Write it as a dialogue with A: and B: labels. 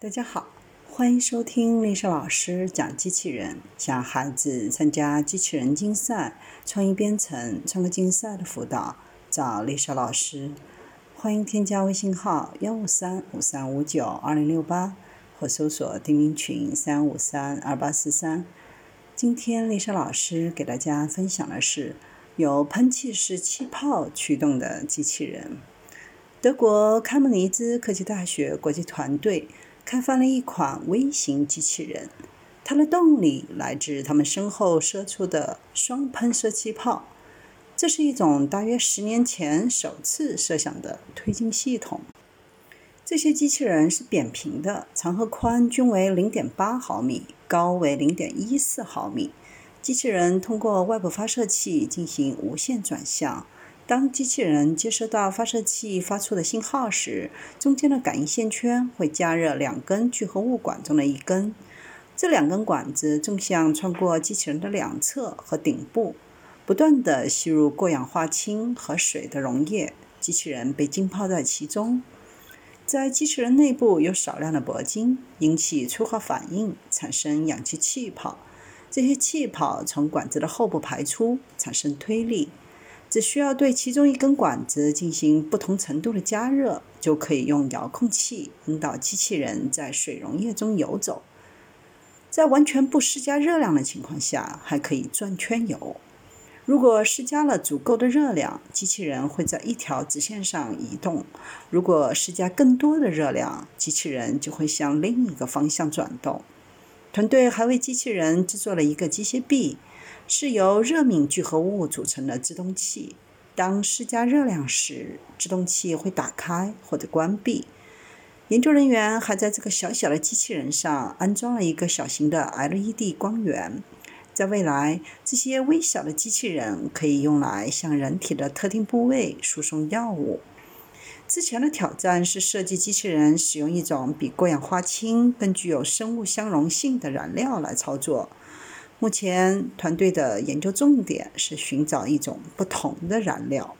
A: 大家好，欢迎收听丽莎老师讲机器人，教孩子参加机器人竞赛、创意编程、创客竞赛的辅导，找丽莎老师。欢迎添加微信号幺五三五三五九二零六八，或搜索钉钉群三五三二八四三。今天丽莎老师给大家分享的是由喷气式气泡驱动的机器人。德国开姆尼兹科技大学国际团队。开发了一款微型机器人，它的动力来自它们身后射出的双喷射气泡。这是一种大约十年前首次设想的推进系统。这些机器人是扁平的，长和宽均为零点八毫米，高为零点一四毫米。机器人通过外部发射器进行无线转向。当机器人接收到发射器发出的信号时，中间的感应线圈会加热两根聚合物管中的一根。这两根管子纵向穿过机器人的两侧和顶部，不断地吸入过氧化氢和水的溶液。机器人被浸泡在其中。在机器人内部有少量的铂金，引起催化反应，产生氧气气泡。这些气泡从管子的后部排出，产生推力。只需要对其中一根管子进行不同程度的加热，就可以用遥控器引导机器人在水溶液中游走。在完全不施加热量的情况下，还可以转圈游。如果施加了足够的热量，机器人会在一条直线上移动；如果施加更多的热量，机器人就会向另一个方向转动。团队还为机器人制作了一个机械臂。是由热敏聚合物组成的制动器。当施加热量时，制动器会打开或者关闭。研究人员还在这个小小的机器人上安装了一个小型的 LED 光源。在未来，这些微小的机器人可以用来向人体的特定部位输送药物。之前的挑战是设计机器人使用一种比过氧化氢更具有生物相容性的燃料来操作。目前，团队的研究重点是寻找一种不同的燃料。